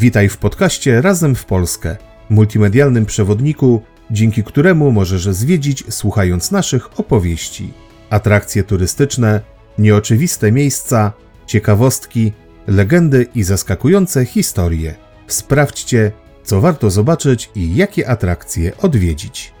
Witaj w podcaście Razem w Polskę, multimedialnym przewodniku, dzięki któremu możesz zwiedzić słuchając naszych opowieści. Atrakcje turystyczne, nieoczywiste miejsca, ciekawostki, legendy i zaskakujące historie. Sprawdźcie, co warto zobaczyć i jakie atrakcje odwiedzić.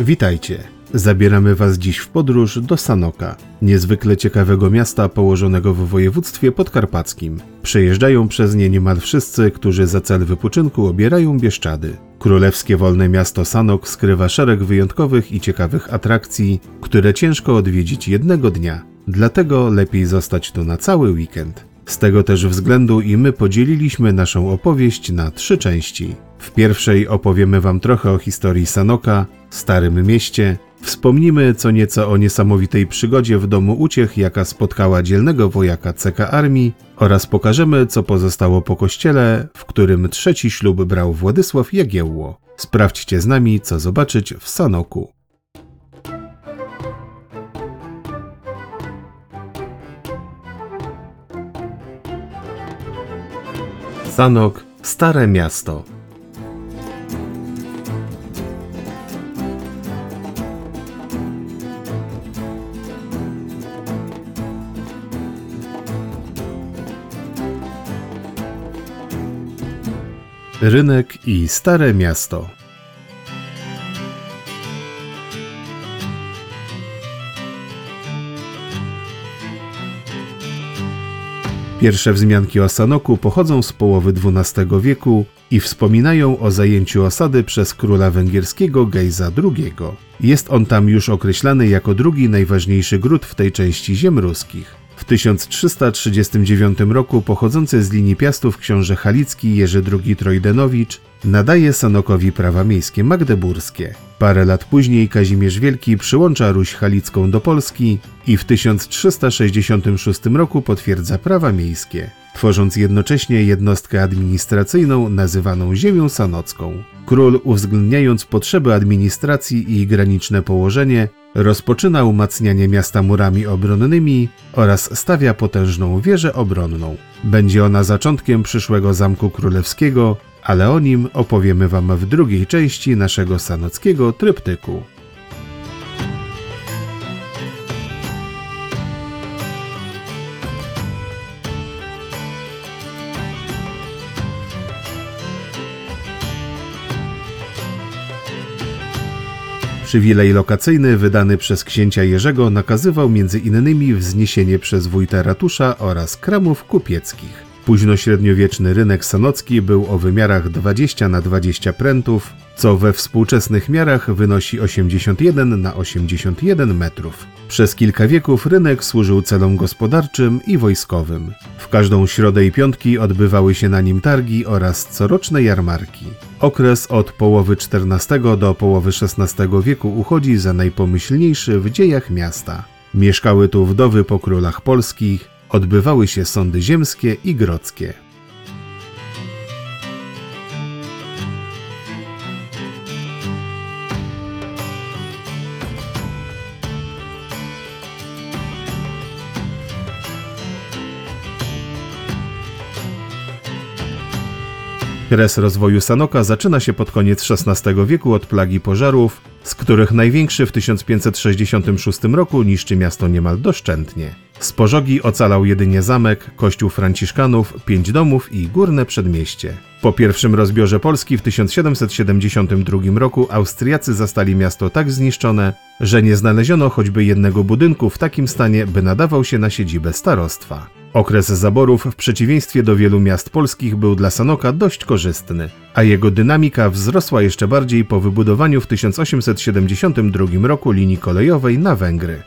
Witajcie. Zabieramy Was dziś w podróż do Sanoka, niezwykle ciekawego miasta położonego w województwie podkarpackim. Przejeżdżają przez nie niemal wszyscy, którzy za cel wypoczynku obierają Bieszczady. Królewskie Wolne Miasto Sanok skrywa szereg wyjątkowych i ciekawych atrakcji, które ciężko odwiedzić jednego dnia. Dlatego lepiej zostać tu na cały weekend. Z tego też względu i my podzieliliśmy naszą opowieść na trzy części. W pierwszej opowiemy Wam trochę o historii Sanoka, Starym Mieście, wspomnimy co nieco o niesamowitej przygodzie w domu uciech, jaka spotkała dzielnego wojaka CK Armii oraz pokażemy, co pozostało po kościele, w którym trzeci ślub brał Władysław Jagiełło. Sprawdźcie z nami, co zobaczyć w Sanoku. Sanok, Stare Miasto. Rynek i Stare Miasto. Pierwsze wzmianki o Sanoku pochodzą z połowy XII wieku i wspominają o zajęciu osady przez króla węgierskiego Gejza II. Jest on tam już określany jako drugi najważniejszy gród w tej części ziem ruskich. W 1339 roku pochodzący z linii Piastów książę Halicki Jerzy II Trojdenowicz nadaje Sanokowi prawa miejskie magdeburskie. Parę lat później Kazimierz Wielki przyłącza Ruś Halicką do Polski i w 1366 roku potwierdza prawa miejskie, tworząc jednocześnie jednostkę administracyjną nazywaną Ziemią Sanocką. Król, uwzględniając potrzeby administracji i graniczne położenie, rozpoczyna umacnianie miasta murami obronnymi oraz stawia potężną wieżę obronną. Będzie ona zaczątkiem przyszłego Zamku Królewskiego, ale o nim opowiemy Wam w drugiej części naszego sanockiego tryptyku. Przywilej lokacyjny wydany przez księcia Jerzego nakazywał między innymi wzniesienie przez wójta ratusza oraz kramów kupieckich. Późnośredniowieczny rynek sanocki był o wymiarach 20 na 20 prętów, co we współczesnych miarach wynosi 81 na 81 metrów. Przez kilka wieków rynek służył celom gospodarczym i wojskowym. W każdą środę i piątki odbywały się na nim targi oraz coroczne jarmarki. Okres od połowy XIV do połowy XVI wieku uchodzi za najpomyślniejszy w dziejach miasta. Mieszkały tu wdowy po królach polskich, odbywały się sądy ziemskie i grodzkie. Kres rozwoju Sanoka zaczyna się pod koniec XVI wieku od plagi pożarów, z których największy w 1566 roku niszczy miasto niemal doszczętnie. Z pożogi ocalał jedynie zamek, kościół franciszkanów, pięć domów i górne przedmieście. Po pierwszym rozbiorze Polski w 1772 roku Austriacy zastali miasto tak zniszczone, że nie znaleziono choćby jednego budynku w takim stanie, by nadawał się na siedzibę starostwa. Okres zaborów w przeciwieństwie do wielu miast polskich był dla Sanoka dość korzystny, a jego dynamika wzrosła jeszcze bardziej po wybudowaniu w 1872 roku linii kolejowej na Węgry.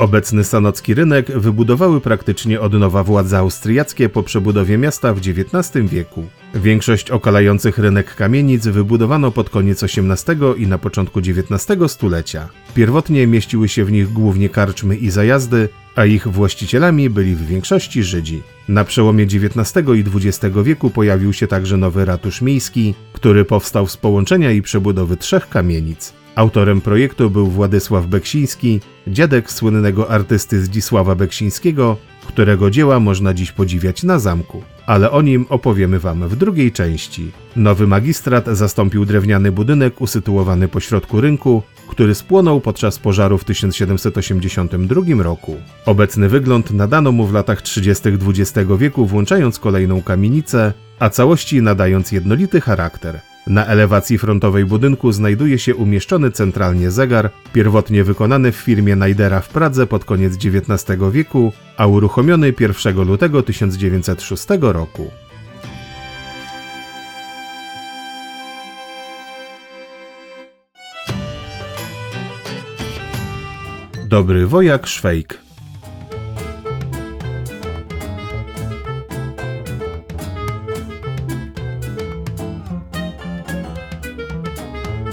Obecny sanocki rynek wybudowały praktycznie od nowa władze austriackie po przebudowie miasta w XIX wieku. Większość okalających rynek kamienic wybudowano pod koniec XVIII i na początku XIX stulecia. Pierwotnie mieściły się w nich głównie karczmy i zajazdy, a ich właścicielami byli w większości Żydzi. Na przełomie XIX i XX wieku pojawił się także nowy ratusz miejski, który powstał z połączenia i przebudowy trzech kamienic. Autorem projektu był Władysław Beksiński, dziadek słynnego artysty Zdzisława Beksińskiego, którego dzieła można dziś podziwiać na zamku. Ale o nim opowiemy Wam w drugiej części. Nowy magistrat zastąpił drewniany budynek usytuowany pośrodku rynku, który spłonął podczas pożaru w 1782 roku. Obecny wygląd nadano mu w latach 30. XX wieku, włączając kolejną kamienicę, a całości nadając jednolity charakter. Na elewacji frontowej budynku znajduje się umieszczony centralnie zegar, pierwotnie wykonany w firmie Najdera w Pradze pod koniec XIX wieku, a uruchomiony 1 lutego 1906 roku. Dobry wojak Szwejk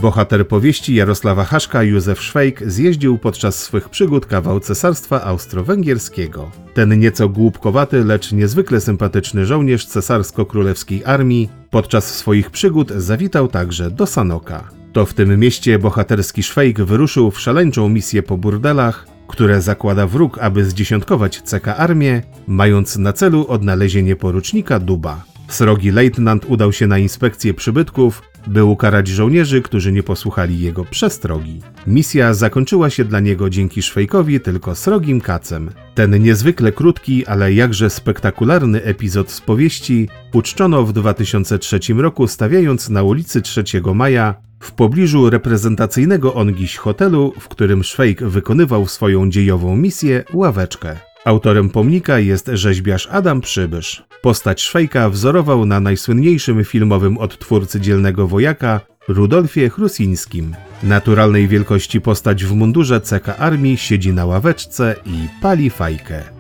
Bohater powieści Jarosława Haszka, Józef Szwejk, zjeździł podczas swych przygód kawał cesarstwa austro-węgierskiego. Ten nieco głupkowaty, lecz niezwykle sympatyczny żołnierz cesarsko-królewskiej armii podczas swoich przygód zawitał także do Sanoka. To w tym mieście bohaterski Szwejk wyruszył w szaleńczą misję po burdelach, które zakłada wróg, aby zdziesiątkować CK armię, mając na celu odnalezienie porucznika Duba. Srogi lejtnant udał się na inspekcję przybytków, by ukarać żołnierzy, którzy nie posłuchali jego przestrogi. Misja zakończyła się dla niego dzięki Szwejkowi tylko srogim kacem. Ten niezwykle krótki, ale jakże spektakularny epizod z powieści uczczono w 2003 roku stawiając na ulicy 3 Maja w pobliżu reprezentacyjnego ongiś hotelu, w którym Szwejk wykonywał swoją dziejową misję, ławeczkę. Autorem pomnika jest rzeźbiarz Adam Przybysz. Postać Szwejka wzorował na najsłynniejszym filmowym odtwórcy dzielnego wojaka Rudolfie Chrusińskim. Naturalnej wielkości postać w mundurze CK Armii siedzi na ławeczce i pali fajkę.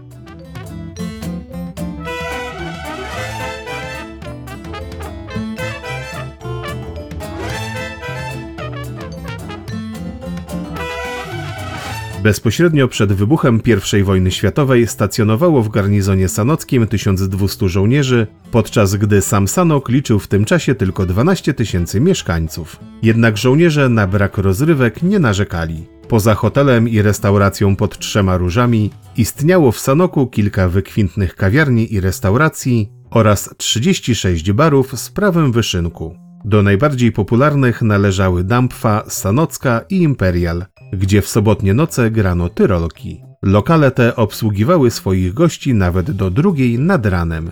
Bezpośrednio przed wybuchem I wojny światowej stacjonowało w garnizonie sanockim 1200 żołnierzy, podczas gdy sam Sanok liczył w tym czasie tylko 12 tysięcy mieszkańców. Jednak żołnierze na brak rozrywek nie narzekali. Poza hotelem i restauracją pod trzema różami istniało w Sanoku kilka wykwintnych kawiarni i restauracji oraz 36 barów z prawem wyszynku. Do najbardziej popularnych należały Dampfa, Sanocka i Imperial, gdzie w sobotnie noce grano tyrolki. Lokale te obsługiwały swoich gości nawet do drugiej nad ranem.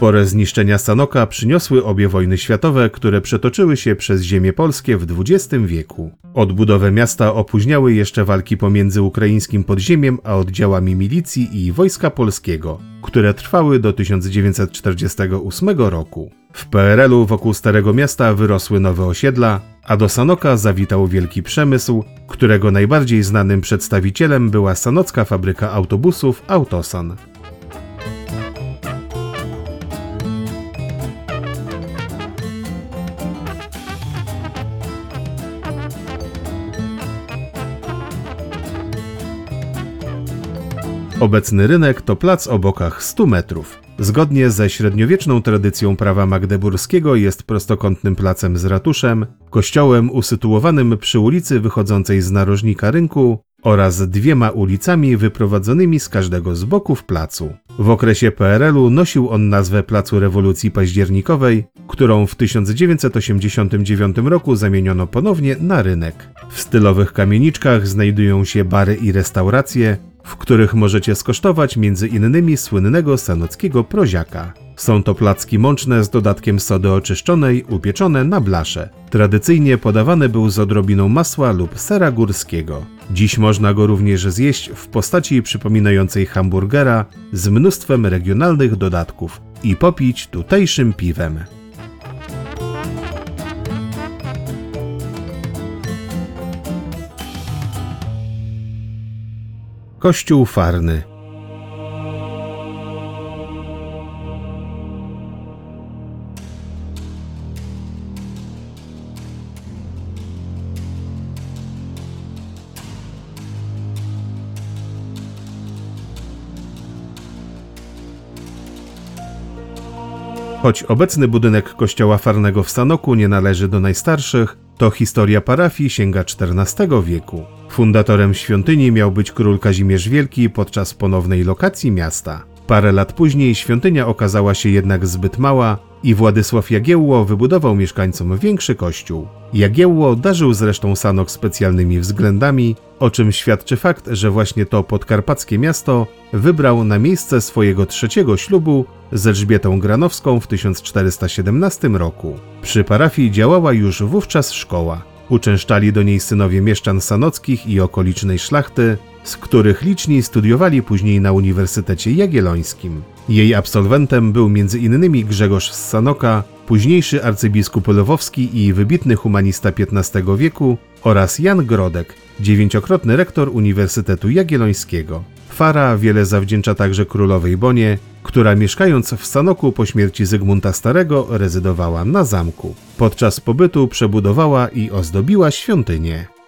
Spore zniszczenia Sanoka przyniosły obie wojny światowe, które przetoczyły się przez ziemię polskie w XX wieku. Odbudowę miasta opóźniały jeszcze walki pomiędzy ukraińskim podziemiem a oddziałami milicji i Wojska Polskiego, które trwały do 1948 roku. W PRL-u wokół Starego Miasta wyrosły nowe osiedla, a do Sanoka zawitał wielki przemysł, którego najbardziej znanym przedstawicielem była sanocka fabryka autobusów Autosan. Obecny rynek to plac o bokach 100 metrów. Zgodnie ze średniowieczną tradycją prawa magdeburskiego jest prostokątnym placem z ratuszem, kościołem usytuowanym przy ulicy wychodzącej z narożnika rynku oraz dwiema ulicami wyprowadzonymi z każdego z boków placu. W okresie PRL-u nosił on nazwę Placu Rewolucji Październikowej, którą w 1989 roku zamieniono ponownie na rynek. W stylowych kamieniczkach znajdują się bary i restauracje, w których możecie skosztować innymi słynnego sanockiego proziaka. Są to placki mączne z dodatkiem sody oczyszczonej, upieczone na blasze. Tradycyjnie podawany był z odrobiną masła lub sera górskiego. Dziś można go również zjeść w postaci przypominającej hamburgera z mnóstwem regionalnych dodatków i popić tutejszym piwem. Kościół Farny Choć obecny budynek kościoła farnego w Sanoku nie należy do najstarszych, to historia parafii sięga XIV wieku. Fundatorem świątyni miał być król Kazimierz Wielki podczas ponownej lokacji miasta. Parę lat później świątynia okazała się jednak zbyt mała i Władysław Jagiełło wybudował mieszkańcom większy kościół. Jagiełło darzył zresztą Sanok specjalnymi względami, o czym świadczy fakt, że właśnie to podkarpackie miasto wybrał na miejsce swojego trzeciego ślubu z Elżbietą Granowską w 1417 roku. Przy parafii działała już wówczas szkoła. Uczęszczali do niej synowie mieszczan sanockich i okolicznej szlachty, z których liczni studiowali później na Uniwersytecie Jagiellońskim. Jej absolwentem był m.in. Grzegorz z Sanoka, późniejszy arcybiskup Lwowski i wybitny humanista XV wieku oraz Jan Grodek, dziewięciokrotny rektor Uniwersytetu Jagiellońskiego. Fara wiele zawdzięcza także królowej Bonie, która mieszkając w Sanoku po śmierci Zygmunta Starego rezydowała na zamku. Podczas pobytu przebudowała i ozdobiła świątynię.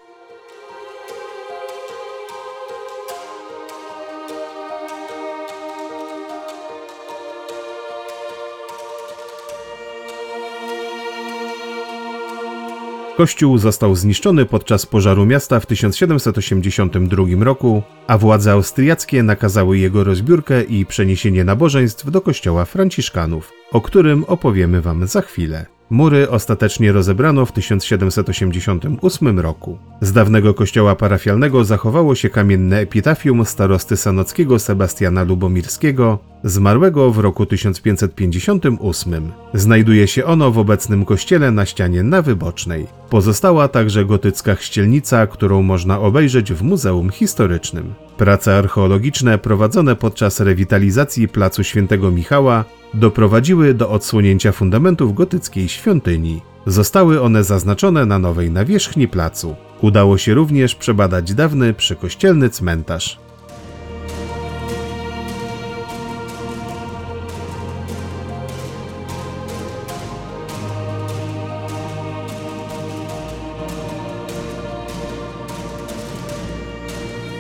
Kościół został zniszczony podczas pożaru miasta w 1782 roku, a władze austriackie nakazały jego rozbiórkę i przeniesienie nabożeństw do kościoła franciszkanów, o którym opowiemy Wam za chwilę. Mury ostatecznie rozebrano w 1788 roku. Z dawnego kościoła parafialnego zachowało się kamienne epitafium starosty sanockiego Sebastiana Lubomirskiego, zmarłego w roku 1558. Znajduje się ono w obecnym kościele na ścianie na Wybocznej. Pozostała także gotycka chścielnica, którą można obejrzeć w Muzeum Historycznym. Prace archeologiczne prowadzone podczas rewitalizacji Placu Świętego Michała doprowadziły do odsłonięcia fundamentów gotyckiej świątyni. Zostały one zaznaczone na nowej nawierzchni placu. Udało się również przebadać dawny przykościelny cmentarz.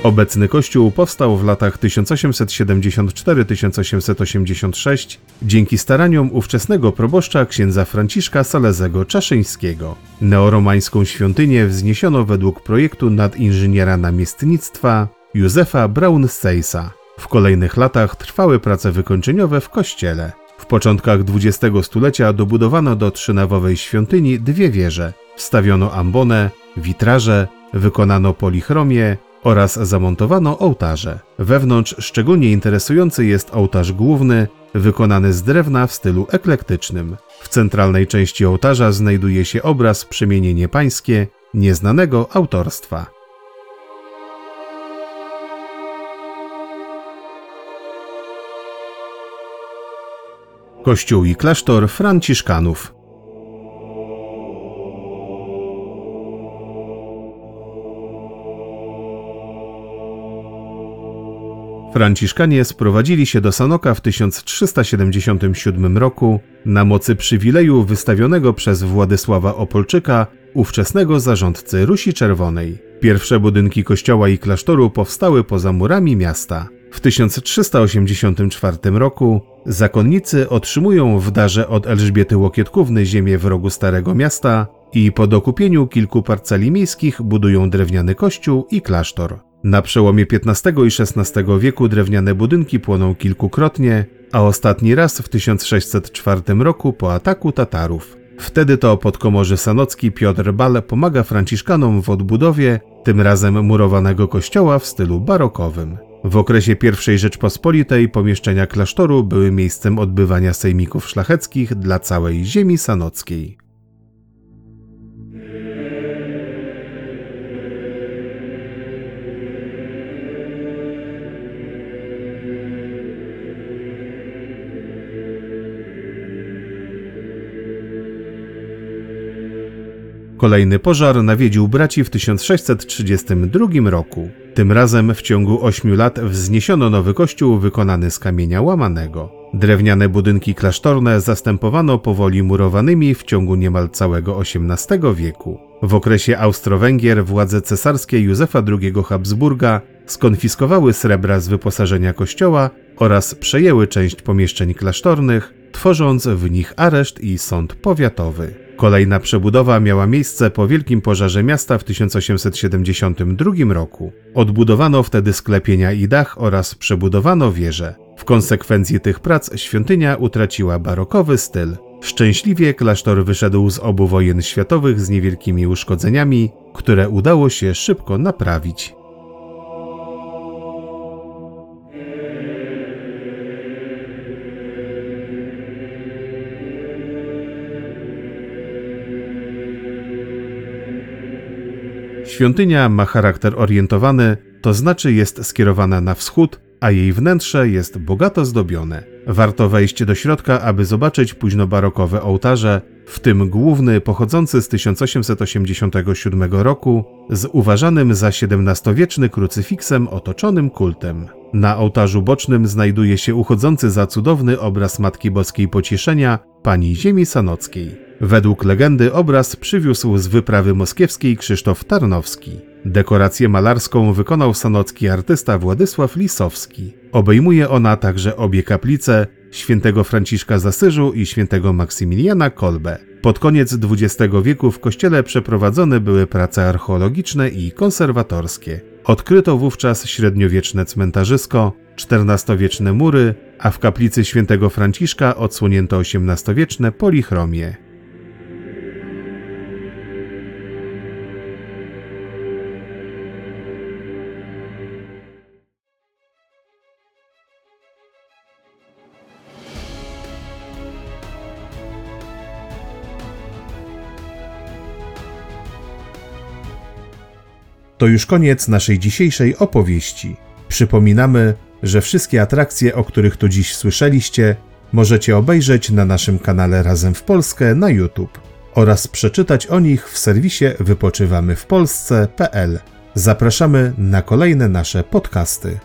Obecny kościół powstał w latach 1874-1886 dzięki staraniom ówczesnego proboszcza księdza Franciszka Salezego Czaszyńskiego. Neoromańską świątynię wzniesiono według projektu nadinżyniera namiestnictwa Józefa Braun-Sejsa. W kolejnych latach trwały prace wykończeniowe w kościele. W początkach XX stulecia dobudowano do trzynawowej świątyni dwie wieże. Wstawiono ambonę, witraże, wykonano polichromię, oraz zamontowano ołtarze. Wewnątrz szczególnie interesujący jest ołtarz główny, wykonany z drewna w stylu eklektycznym. W centralnej części ołtarza znajduje się obraz Przemienienie Pańskie nieznanego autorstwa. Kościół i klasztor Franciszkanów Franciszkanie sprowadzili się do Sanoka w 1377 roku na mocy przywileju wystawionego przez Władysława Opolczyka, ówczesnego zarządcy Rusi Czerwonej. Pierwsze budynki kościoła i klasztoru powstały poza murami miasta. W 1384 roku zakonnicy otrzymują w darze od Elżbiety Łokietkówny ziemię w rogu Starego Miasta i po dokupieniu kilku parceli miejskich budują drewniany kościół i klasztor. Na przełomie XV i XVI wieku drewniane budynki płoną kilkukrotnie, a ostatni raz w 1604 roku po ataku Tatarów. Wtedy to podkomorzy sanocki Piotr Bal pomaga franciszkanom w odbudowie, tym razem murowanego kościoła w stylu barokowym. W okresie I Rzeczpospolitej pomieszczenia klasztoru były miejscem odbywania sejmików szlacheckich dla całej ziemi sanockiej. Kolejny pożar nawiedził braci w 1632 roku. Tym razem w ciągu ośmiu lat wzniesiono nowy kościół wykonany z kamienia łamanego. Drewniane budynki klasztorne zastępowano powoli murowanymi w ciągu niemal całego XVIII wieku. W okresie Austro-Węgier władze cesarskie Józefa II Habsburga skonfiskowały srebra z wyposażenia kościoła oraz przejęły część pomieszczeń klasztornych, tworząc w nich areszt i sąd powiatowy. Kolejna przebudowa miała miejsce po wielkim pożarze miasta w 1872 roku. Odbudowano wtedy sklepienia i dach oraz przebudowano wieże. W konsekwencji tych prac świątynia utraciła barokowy styl. Szczęśliwie klasztor wyszedł z obu wojen światowych z niewielkimi uszkodzeniami, które udało się szybko naprawić. Świątynia ma charakter orientowany, to znaczy jest skierowana na wschód, a jej wnętrze jest bogato zdobione. Warto wejść do środka, aby zobaczyć późnobarokowe ołtarze, w tym główny pochodzący z 1887 roku, z uważanym za XVII-wieczny krucyfiksem otoczonym kultem. Na ołtarzu bocznym znajduje się uchodzący za cudowny obraz Matki Boskiej Pocieszenia, Pani Ziemi Sanockiej. Według legendy obraz przywiózł z wyprawy moskiewskiej Krzysztof Tarnowski. Dekorację malarską wykonał sanocki artysta Władysław Lisowski. Obejmuje ona także obie kaplice świętego Franciszka z Asyżu i świętego Maksymiliana Kolbe. Pod koniec XX wieku w kościele przeprowadzone były prace archeologiczne i konserwatorskie. Odkryto wówczas średniowieczne cmentarzysko, XIV-wieczne mury, a w kaplicy świętego Franciszka odsłonięto XVIII-wieczne polichromie. To już koniec naszej dzisiejszej opowieści. Przypominamy, że wszystkie atrakcje, o których tu dziś słyszeliście, możecie obejrzeć na naszym kanale Razem w Polskę na YouTube oraz przeczytać o nich w serwisie wypoczywamywpolsce.pl. Zapraszamy na kolejne nasze podcasty.